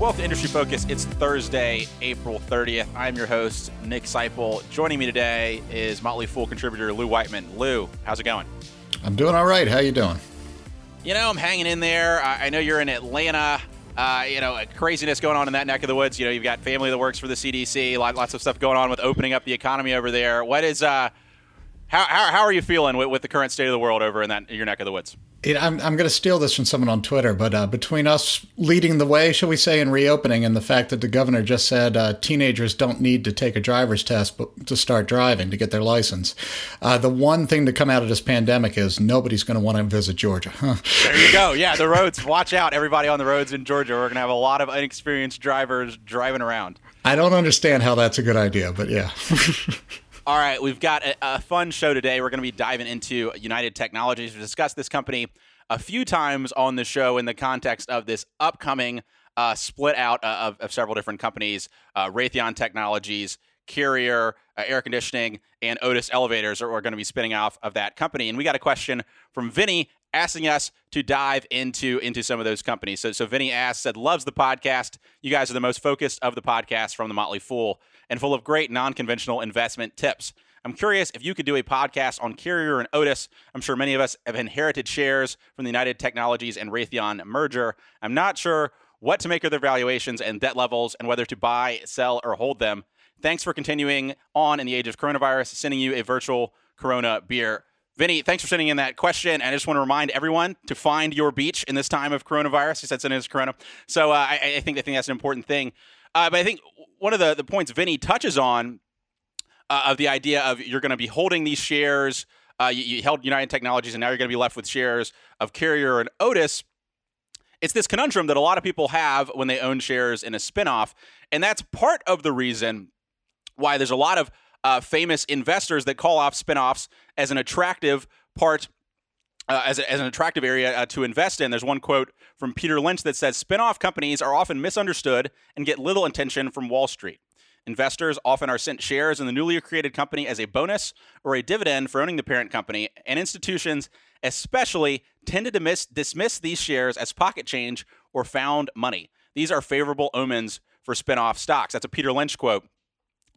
To Industry Focus. It's Thursday, April 30th. I'm your host, Nick Sciple. Joining me today is Motley Fool contributor Lou Whiteman. Lou, how's it going? I'm doing all right. How you doing? You know, I'm hanging in there. I, know you're in Atlanta. Uh, you know, craziness going on in that neck of the woods. You know, you've got family that works for the CDC. Lots of stuff going on with opening up the economy over there. What is uh, how, how, how are you feeling with, with the current state of the world over in that your neck of the woods? It, I'm, I'm going to steal this from someone on Twitter, but uh, between us leading the way, shall we say, in reopening, and the fact that the governor just said uh, teenagers don't need to take a driver's test but to start driving to get their license, uh, the one thing to come out of this pandemic is nobody's going to want to visit Georgia. Huh. There you go. Yeah, the roads. Watch out, everybody on the roads in Georgia. We're going to have a lot of inexperienced drivers driving around. I don't understand how that's a good idea, but yeah. All right, we've got a, a, fun show today. We're going to be diving into United Technologies. We've discussed this company a few times on the show in the context of this upcoming uh, split out uh, of, of, several different companies uh, Raytheon Technologies, Carrier, uh, Air Conditioning, and Otis Elevators are, are going to be spinning off of that company. And we got a question from Vinny asking us to dive into into some of those companies. So, so Vinny asked, said, loves the podcast. You guys are the most focused of the podcast from the Motley Fool and full of great non conventional investment tips. I'm curious if you could do a podcast on Carrier and Otis. I'm sure many of us have inherited shares from the United Technologies and Raytheon merger. I'm not sure what to make of their valuations and debt levels and whether to buy, sell, or hold them. Thanks for continuing on in the age of coronavirus, sending you a virtual Corona beer. Vinny, thanks for sending in that question. And I just want to remind everyone to find your beach in this time of coronavirus. He said sending us Corona. So uh, I, I, think I think that's an important thing. Uh, but I think one of the, the points Vinny touches on uh, of the idea of you're going to be holding these shares. Uh, you, you, held United Technologies, and now you're going to be left with shares of Carrier and Otis. It's this conundrum that a lot of people have when they own shares in a spinoff, and that's part of the reason why there's a lot of uh, famous investors that call off spinoffs as an attractive part. Uh, as, a, as, an attractive area uh, to invest in. There's one quote from Peter Lynch that says Spinoff companies are often misunderstood and get little attention from Wall Street. Investors often are sent shares in the newly created company as a bonus or a dividend for owning the parent company, and institutions, especially, tend to dismiss, dismiss these shares as pocket change or found money. These are favorable omens for spinoff stocks. That's a Peter Lynch quote.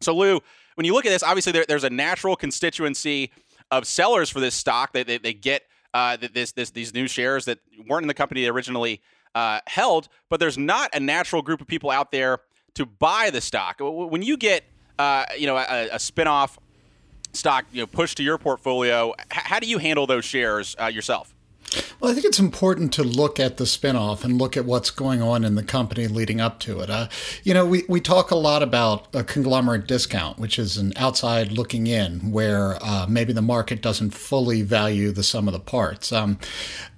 So, Lou, when you look at this, obviously there, there's a natural constituency of sellers for this stock. They, they, they get uh, this, this, these new shares that weren't in the company they originally uh, held, but there's not a natural group of people out there to buy the stock. When you get uh, you know a, a spinoff stock you know pushed to your portfolio, how do you handle those shares uh, yourself? Well, I think it's important to look at the spinoff and look at what's going on in the company leading up to it. Uh, you know, we, we talk a lot about a conglomerate discount, which is an outside looking in where uh, maybe the market doesn't fully value the sum of the parts. Um,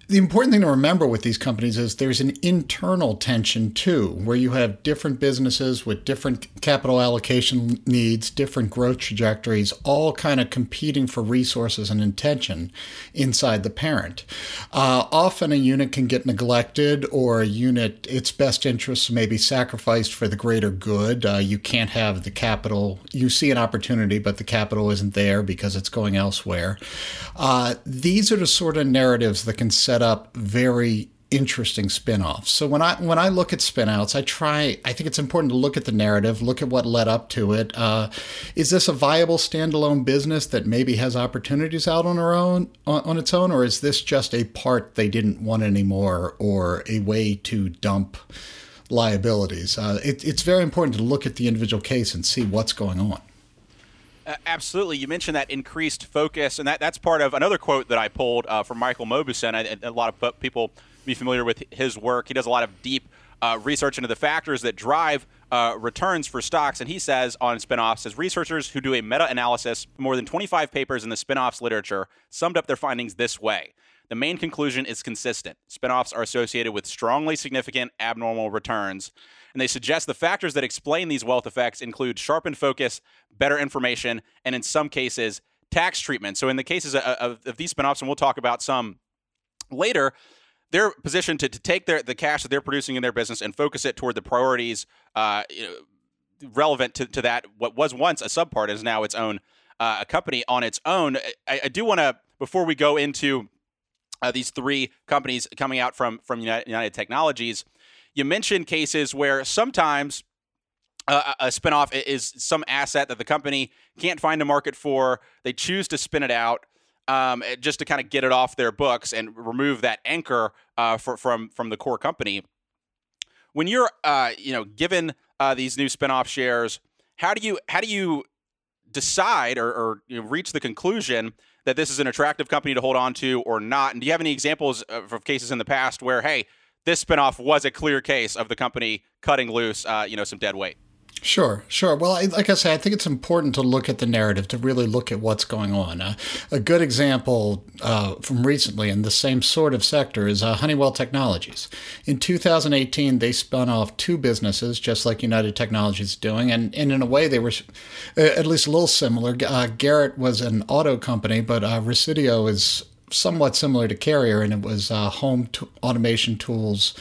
the important thing to remember with these companies is there's an internal tension too, where you have different businesses with different capital allocation needs, different growth trajectories, all kind of competing for resources and intention inside the parent. Uh, often a unit can get neglected, or a unit, its best interests may be sacrificed for the greater good. Uh, you can't have the capital, you see an opportunity, but the capital isn't there because it's going elsewhere. Uh, these are the sort of narratives that can set set up very interesting spin-offs. So when I when I look at spinouts, I try I think it's important to look at the narrative, look at what led up to it. Uh, is this a viable standalone business that maybe has opportunities out on our own on its own or is this just a part they didn't want anymore or a way to dump liabilities? Uh, it, it's very important to look at the individual case and see what's going on. Uh, absolutely. You mentioned that increased focus, and that, that's part of another quote that I pulled uh, from Michael Mauboussin. I, a lot of people be familiar with his work. He does a lot of deep uh, research into the factors that drive uh, returns for stocks. And he says on spinoffs, as researchers who do a meta analysis, more than 25 papers in the spinoffs literature summed up their findings this way. The main conclusion is consistent. Spinoffs are associated with strongly significant abnormal returns and they suggest the factors that explain these wealth effects include sharpened focus, better information, and in some cases, tax treatment. So in the cases of, of, of these spinoffs, and we'll talk about some later, they're positioned to, to take their the cash that they're producing in their business and focus it toward the priorities uh, relevant to, to that what was once a subpart is now its own uh, a company on its own. I, I do want to before we go into uh, these three companies coming out from from United, United Technologies. You mentioned cases where sometimes uh, a spinoff is some asset that the company can't find a market for. They choose to spin it out um, just to kind of get it off their books and remove that anchor uh, for, from from the core company. When you're uh, you know given uh, these new spinoff shares, how do you how do you decide or, or you know, reach the conclusion that this is an attractive company to hold on to or not? And do you have any examples of, of cases in the past where hey, this spinoff was a clear case of the company cutting loose, uh, you know, some dead weight? Sure, sure. Well, like I say, I think it's important to look at the narrative to really look at what's going on. Uh, a good example uh, from recently in the same sort of sector is uh, Honeywell Technologies. In 2018, they spun off two businesses, just like United Technologies is doing, and, and in a way, they were uh, at least a little similar. Uh, Garrett was an auto company, but uh, Resideo is somewhat similar to Carrier, and it was home t- automation tools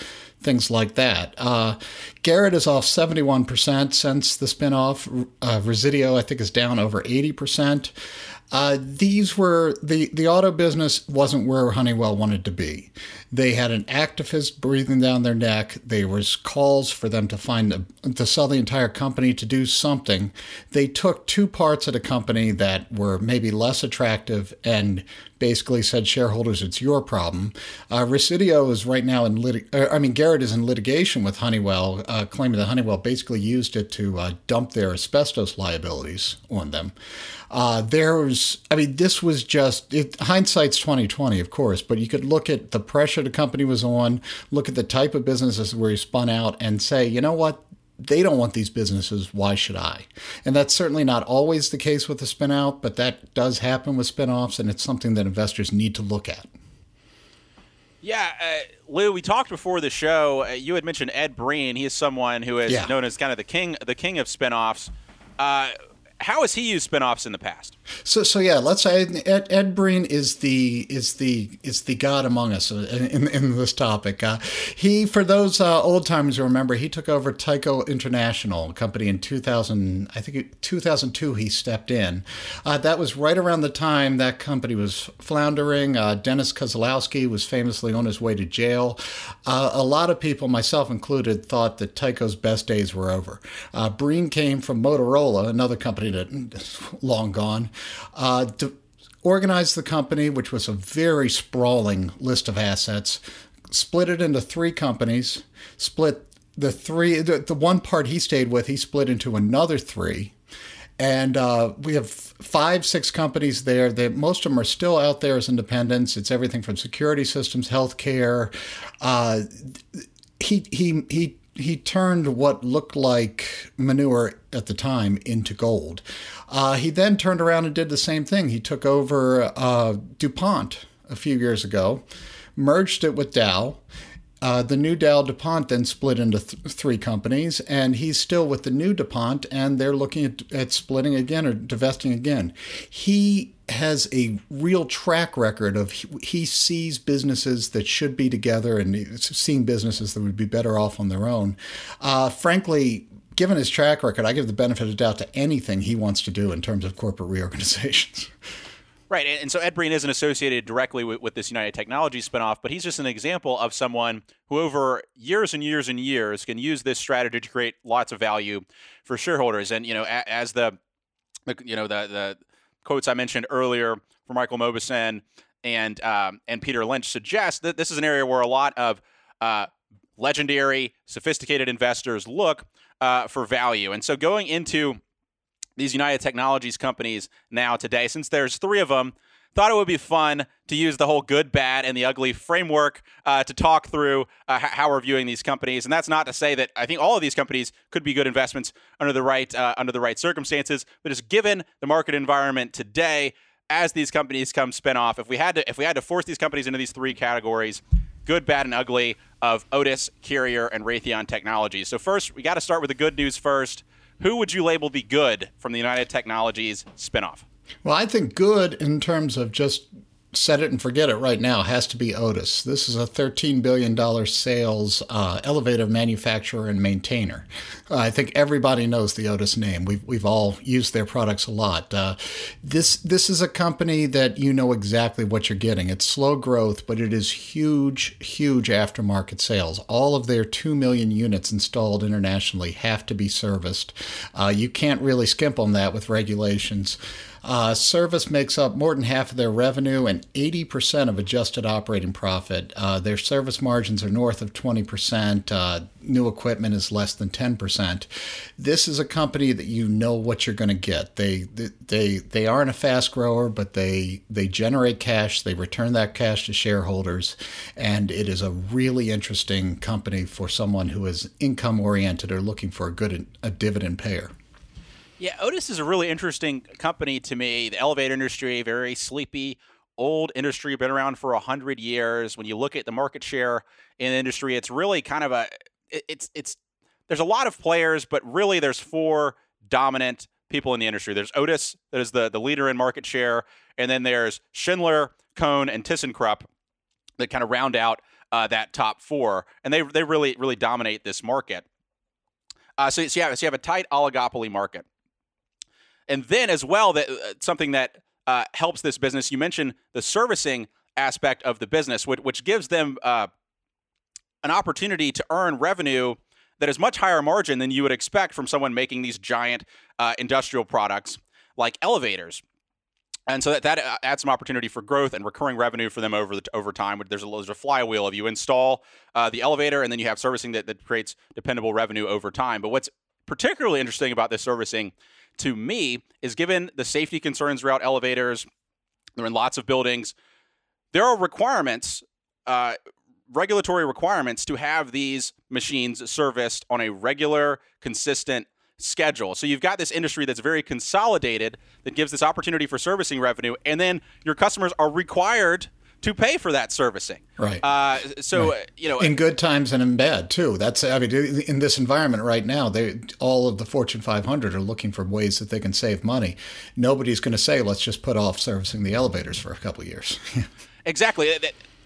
things like that. Uh, Garrett is off 71% since the spinoff. Uh, Resideo, I think, is down over 80%. Uh, these were the the auto business wasn't where Honeywell wanted to be. They had an activist breathing down their neck. There was calls for them to find a, to sell the entire company to do something. They took two parts of the company that were maybe less attractive and basically said shareholders, it's your problem. Uh, Resideo is right now in lit- uh, I mean Garrett is in litigation with Honeywell, uh, claiming that Honeywell basically used it to uh, dump their asbestos liabilities on them. Uh, there's, I mean, this was just it, hindsight's twenty twenty, of course, but you could look at the pressure the company was on, look at the type of businesses where he spun out, and say, you know what, they don't want these businesses. Why should I? And that's certainly not always the case with a spinout, but that does happen with spinoffs, and it's something that investors need to look at. Yeah, uh, Lou, we talked before the show. Uh, you had mentioned Ed Breen. He is someone who is yeah. known as kind of the king, the king of spinoffs. Uh, how has he used spinoffs in the past? So, so yeah, let's say Ed, Ed Breen is the is the is the god among us in, in this topic. Uh, he, for those uh, old timers who remember, he took over Tyco International company in 2000. I think 2002 he stepped in. Uh, that was right around the time that company was floundering. Uh, Dennis Kozlowski was famously on his way to jail. Uh, a lot of people, myself included, thought that Tyco's best days were over. Uh, Breen came from Motorola, another company company that long gone, uh, to organize the company, which was a very sprawling list of assets, split it into three companies, split the three, the, the one part he stayed with, he split into another three. And uh, we have five, six companies there. That most of them are still out there as independents. It's everything from security systems, healthcare. Uh, he he he he turned what looked like manure at the time into gold. Uh, he then turned around and did the same thing. He took over uh, DuPont a few years ago, merged it with Dow. Uh, the new Dow DuPont then split into th- three companies, and he's still with the new DuPont, and they're looking at, at splitting again or divesting again. He has a real track record of he sees businesses that should be together and seeing businesses that would be better off on their own. Uh, frankly, given his track record, I give the benefit of doubt to anything he wants to do in terms of corporate reorganizations. Right, and so Ed Breen isn't associated directly with, with this United Technologies spinoff, but he's just an example of someone who, over years and years and years, can use this strategy to create lots of value for shareholders. And you know, as the, the you know the the quotes I mentioned earlier from Michael Mauboussin and um, and Peter Lynch suggest that this is an area where a lot of uh, legendary, sophisticated investors look uh, for value. And so going into these United Technologies companies now today, since there's three of them, thought it would be fun to use the whole good, bad, and the ugly framework uh, to talk through uh, how we're viewing these companies. And that's not to say that I think all of these companies could be good investments under the right uh, under the right circumstances, but just given the market environment today, as these companies come spin off, if we had to if we had to force these companies into these three categories, good, bad, and ugly of Otis, Carrier, and Raytheon Technologies. So first, we got to start with the good news first. Who would you label the good from the United Technologies spinoff? Well, I think good in terms of just set it and forget it right now has to be Otis. This is a $13 billion sales uh, elevator manufacturer and maintainer. Uh, I think everybody knows the Otis name. We've, we've all used their products a lot. Uh, this, this is a company that you know exactly what you're getting. It's slow growth, but it is huge, huge aftermarket sales. All of their 2 million units installed internationally have to be serviced. Uh, you can't really skimp on that with regulations. Uh, service makes up more than half of their revenue and 80% of adjusted operating profit. Uh, their service margins are north of 20%. Uh, new equipment is less than 10%. This is a company that you know what you're going to get. They, they, they aren't a fast grower, but they, they generate cash. They return that cash to shareholders. And it is a really interesting company for someone who is income oriented or looking for a good a dividend payer. Yeah, Otis is a really interesting company to me. The elevator industry, very sleepy, old industry, been around for a hundred years. When you look at the market share in the industry, it's really kind of a it's it's there's a lot of players, but really there's four dominant people in the industry. There's Otis, that is the the leader in market share, and then there's Schindler, Kone, and ThyssenKrupp that kind of round out uh, that top four, and they they really really dominate this market. Uh, so, so, yeah, so you have a tight oligopoly market. And then as well, that uh, something that uh, helps this business. You mentioned the servicing aspect of the business, which, which gives them uh, an opportunity to earn revenue that is much higher margin than you would expect from someone making these giant uh, industrial products like elevators. And so that, that uh, adds some opportunity for growth and recurring revenue for them over the, over time. There's a, there's a flywheel of you install the elevator and then you have servicing that, that creates dependable revenue over time. But what's particularly interesting about this servicing to me is given the safety concerns around elevators, they're in lots of buildings. There are requirements, uh, regulatory requirements to have these machines serviced on a regular, consistent schedule. So you've got this industry that's very consolidated that gives this opportunity for servicing revenue, and then your customers are required to pay for that servicing. Right. Uh, so right. you know, in good times and in bad too. That's I mean, in this environment right now, they all of the Fortune 500 are looking for ways that they can save money. Nobody's going to say, "Let's just put off servicing the elevators for a couple of years." exactly.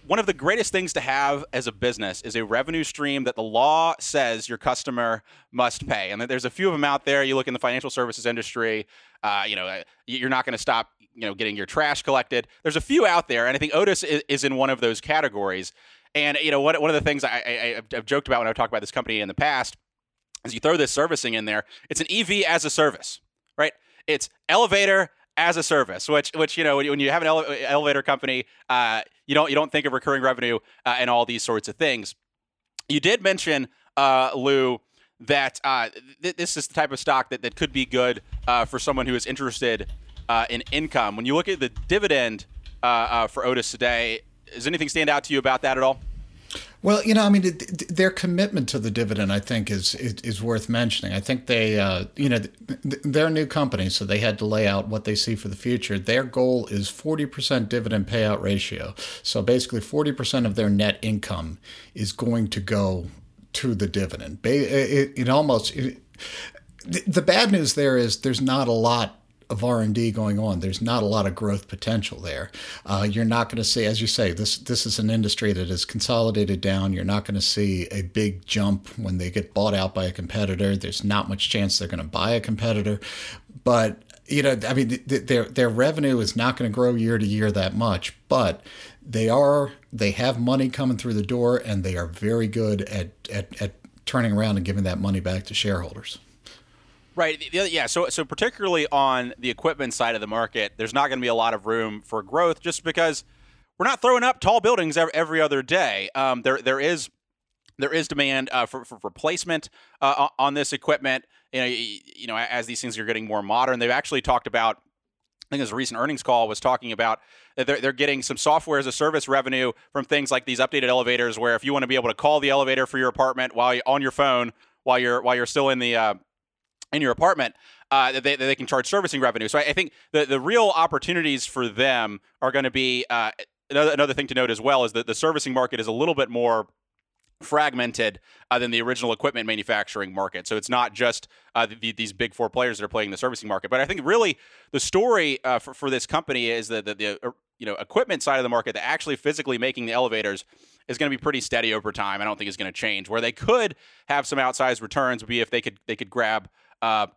One of the greatest things to have as a business is a revenue stream that the law says your customer must pay. And there's a few of them out there. You look in the financial services industry, uh, you know, you're not going to stop you know getting your trash collected. There's a few out there, and I think Otis is, is in one of those categories. And you know, one, one of the things I, I, have joked about when I've talked about this company in the past is you throw this servicing in there. It's an EV as a service, right? It's elevator as a service, which which you know when you have an ele- elevator company, uh, you don't you don't think of recurring revenue uh, and all these sorts of things. You did mention uh, Lou that uh, th- this is the type of stock that, that could be good uh, for someone who is interested uh, in income. When you look at the dividend uh, uh, for Otis today, does anything stand out to you about that at all? Well, you know, I mean, it, their commitment to the dividend, I think, is is, is worth mentioning. I think they, uh, you know, they're a new company, so they had to lay out what they see for the future. Their goal is forty percent dividend payout ratio. So basically, forty percent of their net income is going to go to the dividend. It, it almost. It, the bad news there is there's not a lot of R&D going on. There's not a lot of growth potential there. Uh, you're not going to see, as you say, this this is an industry that is consolidated down. You're not going to see a big jump when they get bought out by a competitor. There's not much chance they're going to buy a competitor, but you know, I mean, th- their their revenue is not going to grow year to year that much, but they are they have money coming through the door, and they are very good at at, at turning around and giving that money back to shareholders. Right. Yeah. So, so particularly on the equipment side of the market, there's not going to be a lot of room for growth just because we're not throwing up tall buildings every other day. Um, there, there is there is demand uh, for, for replacement uh, on this equipment. You know, you know, as these things are getting more modern, they've actually talked about. I think there's a recent earnings call was talking about that they're, they're getting some software as a service revenue from things like these updated elevators, where if you want to be able to call the elevator for your apartment while you, on your phone while you're while you're still in the uh, in your apartment, uh, that, they, that they can charge servicing revenue. So I, I, think the, the real opportunities for them are going to be uh, another, another thing to note as well is that the servicing market is a little bit more fragmented uh, than the original equipment manufacturing market. So it's not just uh, the, these big four players that are playing the servicing market. But I think really the story uh, for, for this company is that the, the uh, you know equipment side of the market, that actually physically making the elevators, is going to be pretty steady over time. I don't think it's going to change. Where they could have some outsized returns would be if they could they could grab uh,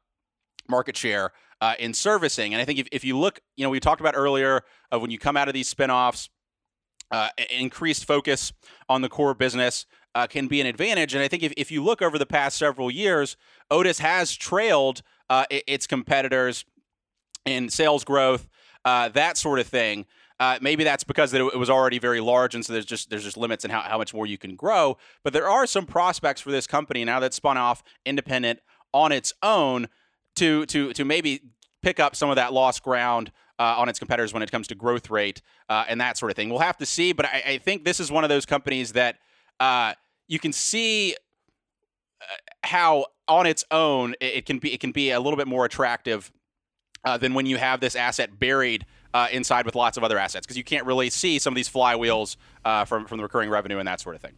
market share. Uh, in servicing, and I think if, if you look, you know, we talked about earlier of when you come out of these spinoffs, uh, increased focus on the core business uh, can be an advantage. And I think if, if you look over the past several years, Otis has trailed uh, its competitors in sales growth, uh, that sort of thing. Uh, maybe that's because it was already very large, and so there's just there's just limits in how, how much more you can grow. But there are some prospects for this company now that's spun off independent on its own to to to maybe pick up some of that lost ground uh, on its competitors when it comes to growth rate uh, and that sort of thing. We'll have to see, but I, I think this is one of those companies that uh, you can see uh, how on its own it can be it can be a little bit more attractive uh, than when you have this asset buried uh, inside with lots of other assets because you can't really see some of these flywheels from from the recurring revenue and that sort of thing.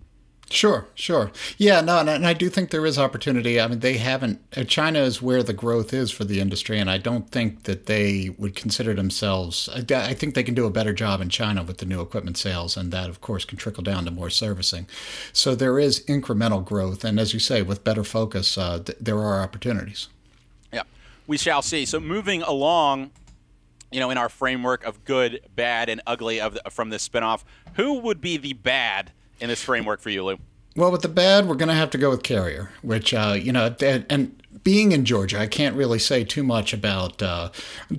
Sure, sure. Yeah, no, and, I do think there is opportunity. I mean, they haven't, uh, China is where the growth is for the industry, and I don't think that they would consider themselves, I think they can do a better job in China with the new equipment sales, and that, of course, can trickle down to more servicing. So there is incremental growth, and as you say, with better focus, uh, th- there are opportunities. Yeah, we shall see. So moving along, you know, in our framework of good, bad, and ugly of the, from this spinoff, who would be the bad? In this framework for you, Lou? Well, with the bad, we're going to have to go with Carrier, which, uh, you know, and being in Georgia, I can't really say too much about uh,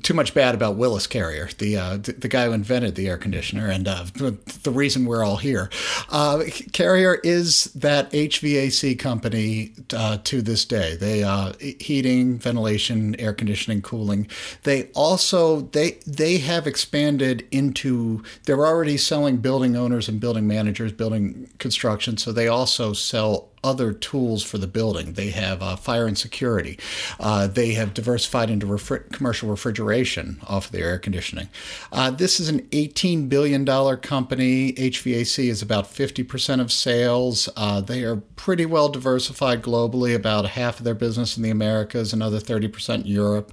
too much bad about Willis Carrier, the uh, the, the, guy who invented the air conditioner and uh, the reason we're all here. Uh, Carrier is that HVAC company uh, to this day. They uh, heating, ventilation, air conditioning, cooling. They also they they have expanded into. They're already selling building owners and building managers, building construction. So they also sell other tools for the building. They have uh, fire and security. Uh, they have diversified into refri- commercial refrigeration off of their air conditioning. Uh, this is an $18 billion company. HVAC is about 50% of sales. Uh, they are pretty well diversified globally, about half of their business in the Americas, another 30% in Europe.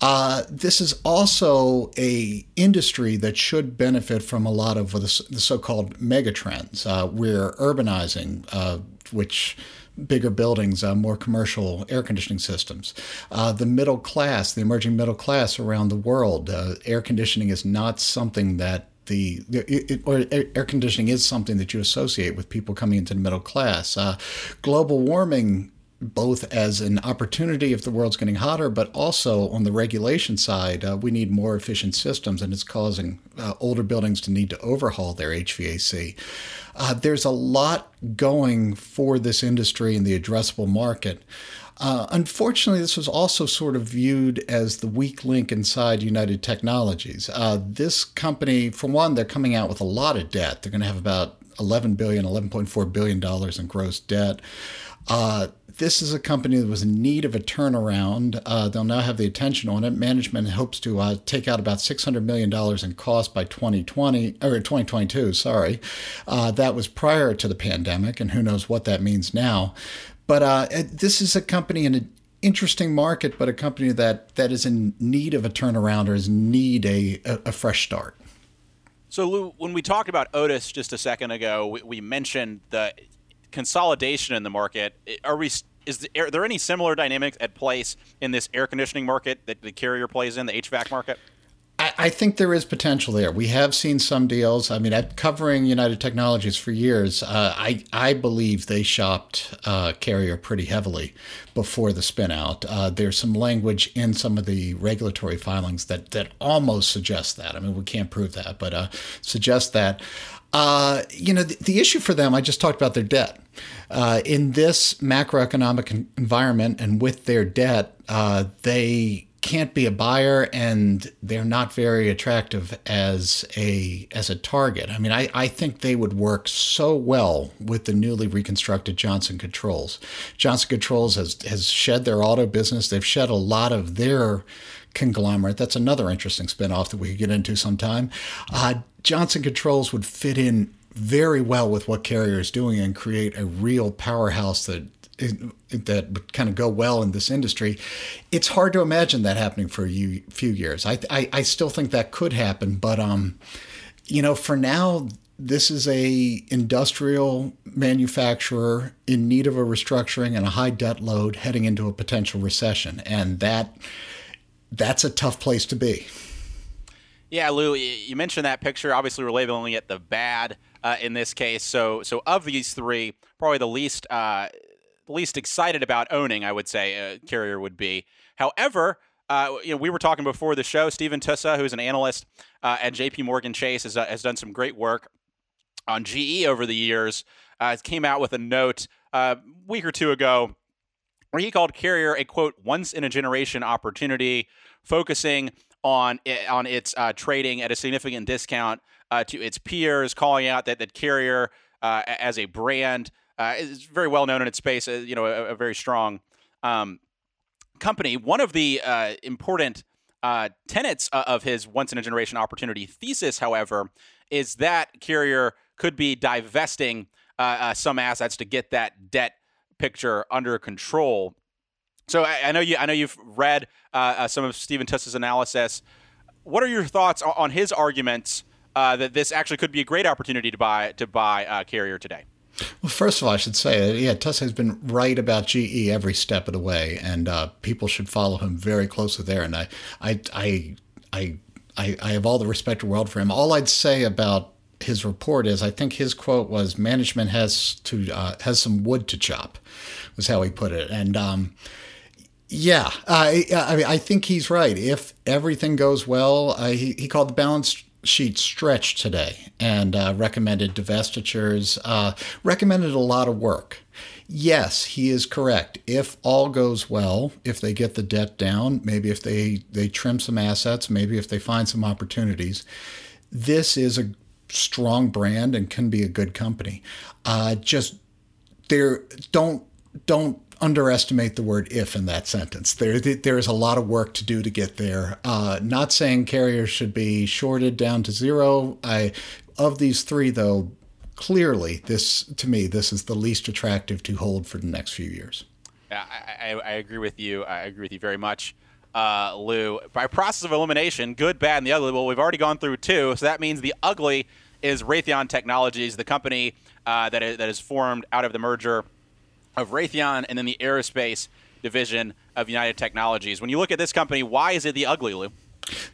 Uh, this is also a industry that should benefit from a lot of the, the so-called megatrends. Uh, we're urbanizing, uh, which bigger buildings, uh, more commercial air conditioning systems. Uh, the middle class, the emerging middle class around the world, uh, air conditioning is not something that the, it, or air conditioning is something that you associate with people coming into the middle class. Uh, global warming both as an opportunity if the world's getting hotter, but also on the regulation side, uh, we need more efficient systems, and it's causing uh, older buildings to need to overhaul their HVAC. Uh, there's a lot going for this industry in the addressable market. Uh, unfortunately, this was also sort of viewed as the weak link inside United Technologies. Uh, this company, for one, they're coming out with a lot of debt. They're going to have about 11 billion, 11.4 billion dollars in gross debt. Uh, this is a company that was in need of a turnaround. Uh, they'll now have the attention on it. Management hopes to uh, take out about $600 million in cost by 2020 or 2022. Sorry, uh, that was prior to the pandemic, and who knows what that means now. But uh, this is a company in an interesting market, but a company that that is in need of a turnaround or is need a, a, fresh start. So, Lou, when we talked about Otis just a second ago, we, we mentioned the consolidation in the market. Are we? Is there, are there any similar dynamics at place in this air conditioning market that the carrier plays in the HVAC market? I, think there is potential there. We have seen some deals. I mean, at covering United Technologies for years, uh, I I believe they shopped uh, Carrier pretty heavily before the spinout. Uh, there's some language in some of the regulatory filings that that almost suggests that. I mean, we can't prove that, but uh, suggest that. Uh, you know, the, the, issue for them, I just talked about their debt. Uh, in this macroeconomic environment and with their debt, uh, they can't be a buyer and they're not very attractive as a as a target. I mean, I, I think they would work so well with the newly reconstructed Johnson Controls. Johnson Controls has has shed their auto business. They've shed a lot of their conglomerate. That's another interesting spinoff that we could get into sometime. Uh, Johnson Controls would fit in very well with what Carrier is doing and create a real powerhouse that that would kind of go well in this industry. It's hard to imagine that happening for a few years. I, I, I still think that could happen, but um, you know, for now, this is a industrial manufacturer in need of a restructuring and a high debt load heading into a potential recession, and that that's a tough place to be. Yeah, Lou, you mentioned that picture. Obviously, we're labeling it the bad uh, in this case. So, so of these three, probably the least uh, least excited about owning, I would say, uh, Carrier would be. However, uh, you know, we were talking before the show. Stephen Tusa, who's an analyst uh, at J.P. Morgan Chase, has, uh, has done some great work on GE over the years. Uh, came out with a note uh, a week or two ago where he called Carrier a quote once in a generation opportunity, focusing on it, on its uh, trading at a significant discount to its peers, calling out that that Carrier as a brand is very well known in its space. you know, a, a very strong. Um, company, one of the uh, important uh, tenets uh, of his once in a generation opportunity thesis, however, is that Carrier could be divesting uh, uh, some assets to get that debt picture under control. So I, I know you. I know you've read uh, some of Stephen Tusa's analysis. What are your thoughts on his arguments that this actually could be a great opportunity to buy to buy Carrier today? Well, first of all, I should say that yeah, Tusa has been right about GE every step of the way, and uh, people should follow him very closely there. And I, I, I, I, I, have all the respect in the world for him. All I'd say about his report is I think his quote was "management has to uh, has some wood to chop," was how he put it, and. Um, yeah, I, I, I think he's right. If everything goes well, uh, he, he called the balance sheet stretched today and uh, recommended divestitures, uh, recommended a lot of work. Yes, he is correct. If all goes well, if they get the debt down, maybe if they, they trim some assets, maybe if they find some opportunities, this is a strong brand and can be a good company. Uh, just there, don't don't underestimate the word if in that sentence. There, there is a lot of work to do to get there. Uh, not saying carriers should be shorted down to zero. I, of these three, though, clearly this to me this is the least attractive to hold for the next few years. Yeah, I, I, I agree with you. I agree with you very much. Uh, Lou, by process of elimination, good, bad, and the ugly. Well, we've already gone through two, so that means the ugly is Raytheon Technologies, the company uh, that is formed out of the merger of Raytheon and then the aerospace division of United Technologies. When you look at this company, why is it the ugly, Lou?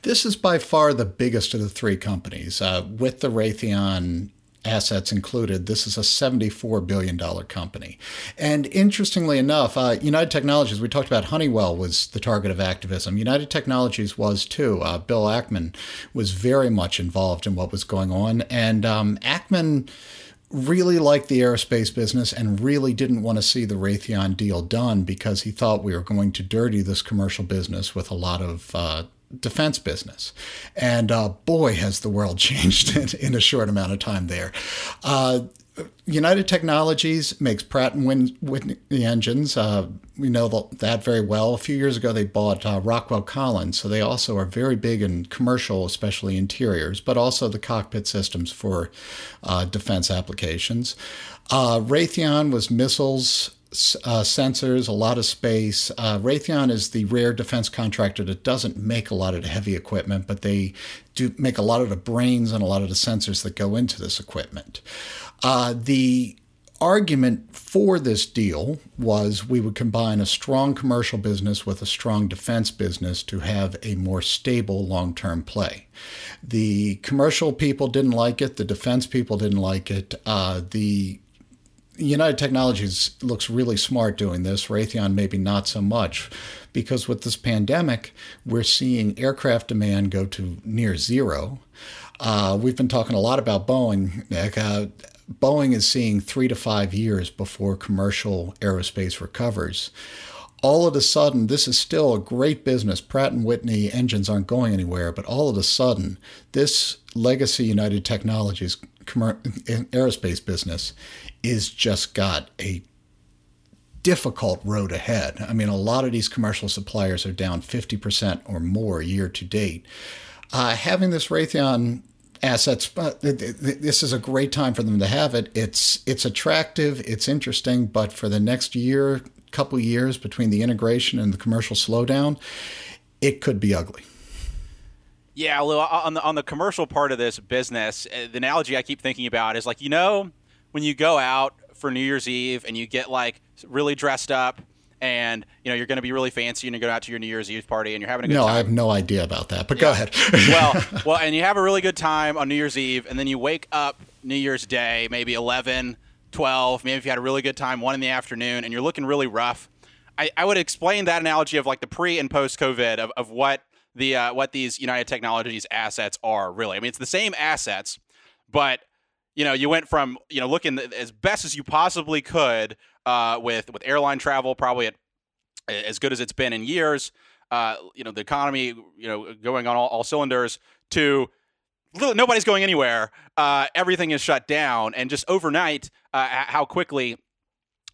This is by far the biggest of the three companies. Uh, with the Raytheon assets included, this is a $74 billion company. And interestingly enough, uh, United Technologies, we talked about Honeywell was the target of activism. United Technologies was too. Uh, Bill Ackman was very much involved in what was going on. And um, Ackman really liked the aerospace business and really didn't want to see the Raytheon deal done because he thought we were going to dirty this commercial business with a lot of uh, defense business. And uh, boy, has the world changed in, in, a short amount of time there. Uh, United Technologies makes Pratt and Whitney engines. Uh, we know that very well. A few years ago, they bought uh, Rockwell Collins, so they also are very big in commercial, especially interiors, but also the cockpit systems for uh, defense applications. Uh, Raytheon was missiles. Uh, sensors, a lot of space. Uh, Raytheon is the rare defense contractor that doesn't make a lot of the heavy equipment, but they do make a lot of the brains and a lot of the sensors that go into this equipment. Uh, the argument for this deal was we would combine a strong commercial business with a strong defense business to have a more stable long term play. The commercial people didn't like it, the defense people didn't like it. Uh, the United Technologies looks really smart doing this, Raytheon maybe not so much, because with this pandemic, we're seeing aircraft demand go to near zero. Uh, we've been talking a lot about Boeing. Uh, Boeing is seeing three to five years before commercial aerospace recovers. All of a sudden, this is still a great business. Pratt and Whitney engines aren't going anywhere, but all of a sudden, this legacy United Technologies aerospace business is just got a difficult road ahead. I mean, a lot of these commercial suppliers are down 50% or more year to date. Uh, having this Raytheon assets. But this is a great time for them to have it. It's it's attractive, it's interesting, but for the next year, couple years between the integration and the commercial slowdown, it could be ugly. Yeah, Lou, on the on the commercial part of this business, uh, the analogy I keep thinking about is like you know when you go out for New Year's Eve and you get like really dressed up and you know you're going to be really fancy and you go out to your New Year's Eve party and you're having a good no, time. I have no idea about that, but yeah. go ahead. well, well, and you have a really good time on New Year's Eve, and then you wake up New Year's Day, maybe 11, 12, maybe if you had a really good time, one in the afternoon, and you're looking really rough. I, I would explain that analogy of like the pre and post COVID of, of what the uh, what these United Technologies assets are really. I mean, it's the same assets, but you know, you went from you know looking as best as you possibly could uh, with with airline travel, probably at as good as it's been in years. Uh, you know, the economy, you know, going on all, all cylinders. To nobody's going anywhere. Uh, everything is shut down, and just overnight, uh, how quickly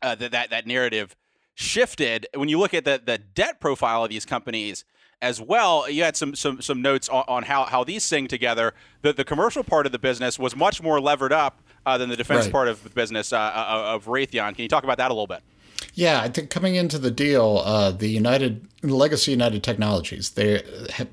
uh, that that that narrative shifted. When you look at the the debt profile of these companies as well, you had some some some notes on, on how how these sing together. The the commercial part of the business was much more levered up uh, than the defense right. part of the business uh, uh, of Raytheon. Can you talk about that a little bit? Yeah, I think coming into the deal, uh, the United Legacy United Technologies they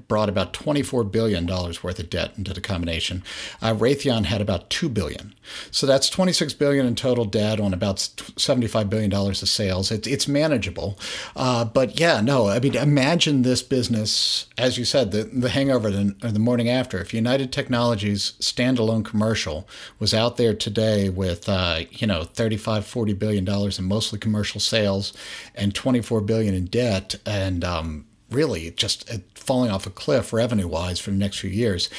brought about twenty-four billion dollars worth of debt into the combination. Uh, Raytheon had about two billion, so that's twenty-six billion in total debt on about seventy-five billion dollars of sales. It's it's manageable, uh, but yeah, no, I mean, imagine this business, as you said, the the hangover the, the morning after. If United Technologies standalone commercial was out there today with uh, you know 35, 40 billion dollars in mostly commercial sales and twenty-four billion in debt and um, really just uh, falling off a cliff revenue wise for the next few years,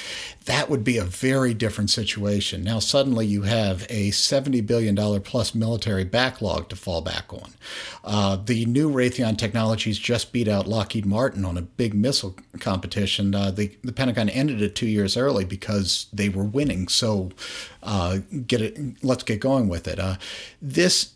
that would be a very different situation. Now, suddenly you have a $70 billion plus military backlog to fall back on. Uh, the new Raytheon Technologies just beat out Lockheed Martin on a big missile competition. Uh, the, the Pentagon ended it two years early because they were winning. So, uh, get it, let's get going with it. Uh, this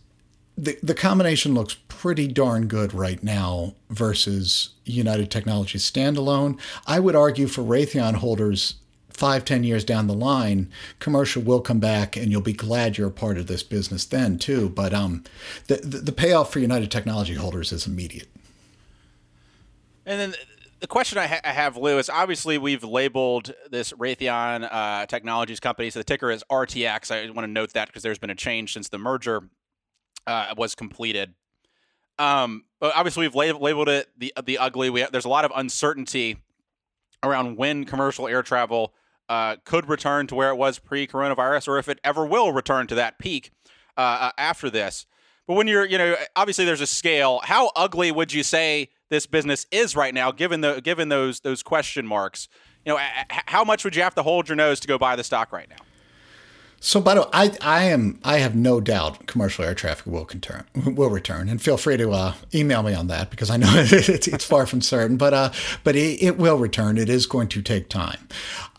the, the combination looks pretty darn good right now versus United Technologies standalone. I would argue for Raytheon holders, five, ten years down the line, commercial will come back and you'll be glad you're a part of this business then too. But um, the, the, the payoff for United Technology holders is immediate. And then the question I, ha- I, have, Lou, is obviously we've labeled this Raytheon uh, Technologies company, so the ticker is RTX. I want to note that because there's been a change since the merger uh, was completed. Um, obviously, we've lab- labeled it the the ugly. We there's a lot of uncertainty around when commercial air travel uh, could return to where it was pre-coronavirus, or if it ever will return to that peak uh, uh, after this. But when you're, you know, obviously there's a scale. How ugly would you say this business is right now, given the given those those question marks? You know, how much would you have to hold your nose to go buy the stock right now? So, by the way, I, I am I have no doubt commercial air traffic will return will return, and feel free to uh, email me on that because I know it's, it's far from certain, but uh, but it, it, will return. It is going to take time.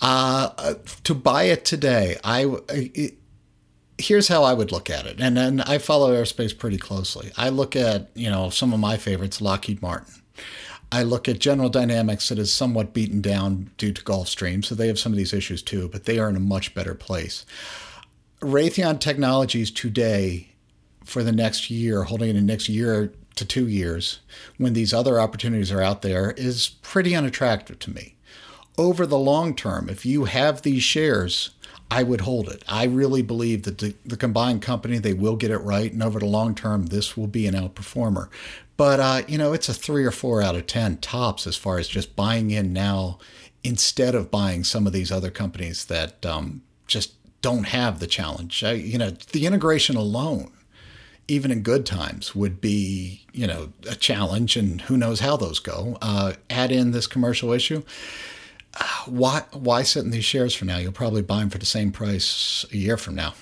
Uh, to buy it today, I it, here's how I would look at it, and and I follow aerospace pretty closely. I look at you know some of my favorites, Lockheed Martin. I look at General Dynamics that is somewhat beaten down due to Gulfstream, so they have some of these issues too, but they are in a much better place. Raytheon Technologies today for the next year, holding it in the next year to two years, when these other opportunities are out there, is pretty unattractive to me. Over the long term, if you have these shares, I would hold it. I really believe that the, the combined company, they will get it right. And over the long term, this will be an outperformer. But, uh, you know, it's a three or four out of 10 tops as far as just buying in now instead of buying some of these other companies that um, just don't have the challenge. I, you know, the integration alone, even in good times, would be you know a challenge, and who knows how those go. Uh, add in this commercial issue. Uh, why why sit in these shares for now? You'll probably buy them for the same price a year from now.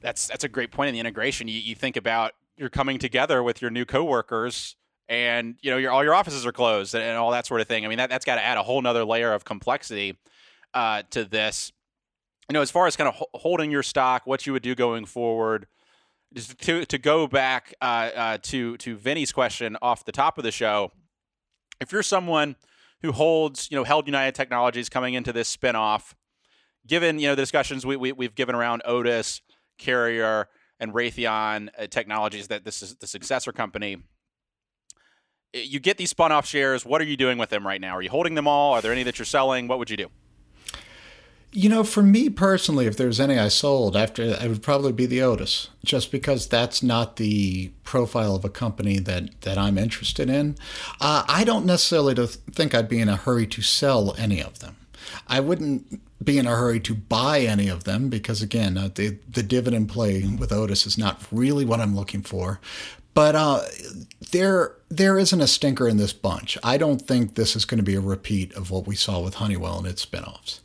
That's that's a great point in the integration. You, you think about you're coming together with your new coworkers and you know your all your offices are closed and, and all that sort of thing. I mean that that's got to add a whole nother layer of complexity uh, to this you know, as far as kind of holding your stock, what you would do going forward, just to to go back uh, uh, to to Vinny's question off the top of the show, if you're someone who holds, you know, held United Technologies coming into this spinoff, given you know the discussions we, we we've given around Otis, Carrier, and Raytheon uh, Technologies that this is the successor company. You get these spun off shares. What are you doing with them right now? Are you holding them all? Are there any that you're selling? What would you do? You know, for me personally, if there's any I sold after, it would probably be the Otis, just because that's not the profile of a company that that I'm interested in. Uh, I don't necessarily think I'd be in a hurry to sell any of them. I wouldn't be in a hurry to buy any of them because, again, uh, the the dividend play with Otis is not really what I'm looking for. But uh, there there isn't a stinker in this bunch. I don't think this is going to be a repeat of what we saw with Honeywell and its spinoffs.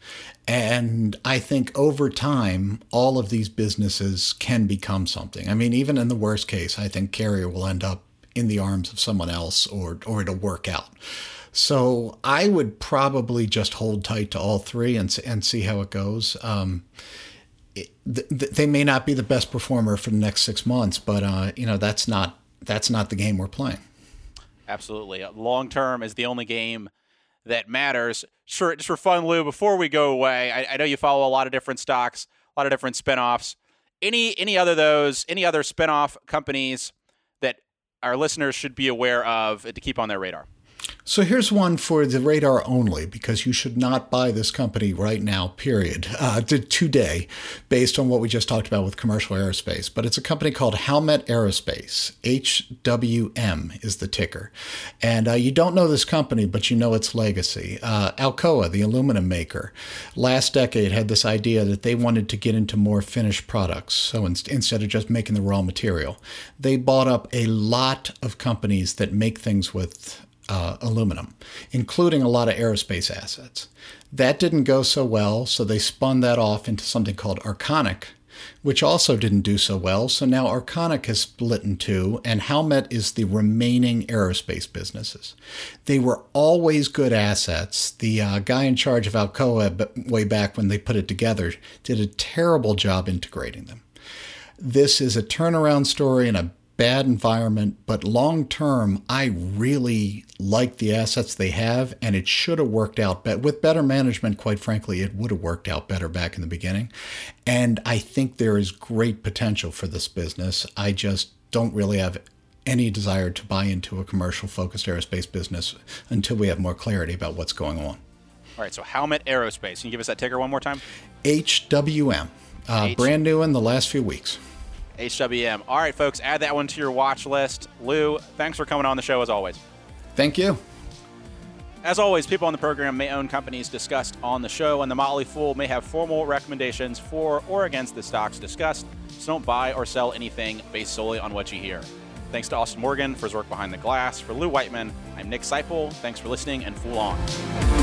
And I think over time, all of these businesses can become something. I mean, even in the worst case, I think Carrier will end up in the arms of someone else or, or it'll work out. So I would probably just hold tight to all three and, and see how it goes. Um, it, th- they may not be the best performer for the next six months, but uh, you know that's not that's not the game we're playing. Absolutely, long term is the only game that matters. Sure, just for fun, Lou, before we go away, I, I, know you follow a lot of different stocks, a lot of different spinoffs. Any any other those, any other spinoff companies that our listeners should be aware of to keep on their radar? So here's one for the radar only because you should not buy this company right now, period, uh, today, based on what we just talked about with commercial aerospace. But it's a company called Howmet Aerospace. HWM is the ticker. And uh, you don't know this company, but you know its legacy. Uh, Alcoa, the aluminum maker, last decade had this idea that they wanted to get into more finished products. So in- instead of just making the raw material, they bought up a lot of companies that make things with uh, aluminum, including a lot of aerospace assets. That didn't go so well, so they spun that off into something called Arconic, which also didn't do so well. So now Arconic has split in two, and Howmet is the remaining aerospace businesses. They were always good assets. The uh, guy in charge of Alcoa, way back when they put it together, did a terrible job integrating them. This is a turnaround story and a bad environment, but long term, I really like the assets they have, and it should have worked out. But with better management, quite frankly, it would have worked out better back in the beginning. And I think there is great potential for this business. I just don't really have any desire to buy into a commercial focused aerospace business until we have more clarity about what's going on. All right, so Howmet Aerospace. Can you give us that ticker one more time? HWM. Uh, H- brand new in the last few weeks. HWM. All right, folks, add that one to your watch list. Lou, thanks for coming on the show as always. Thank you. As always, people on the program may own companies discussed on the show, and the Motley Fool may have formal recommendations for or against the stocks discussed. So don't buy or sell anything based solely on what you hear. Thanks to Austin Morgan for his work behind the glass. For Lou Whiteman, I'm Nick Sciple. Thanks for listening and Fool On.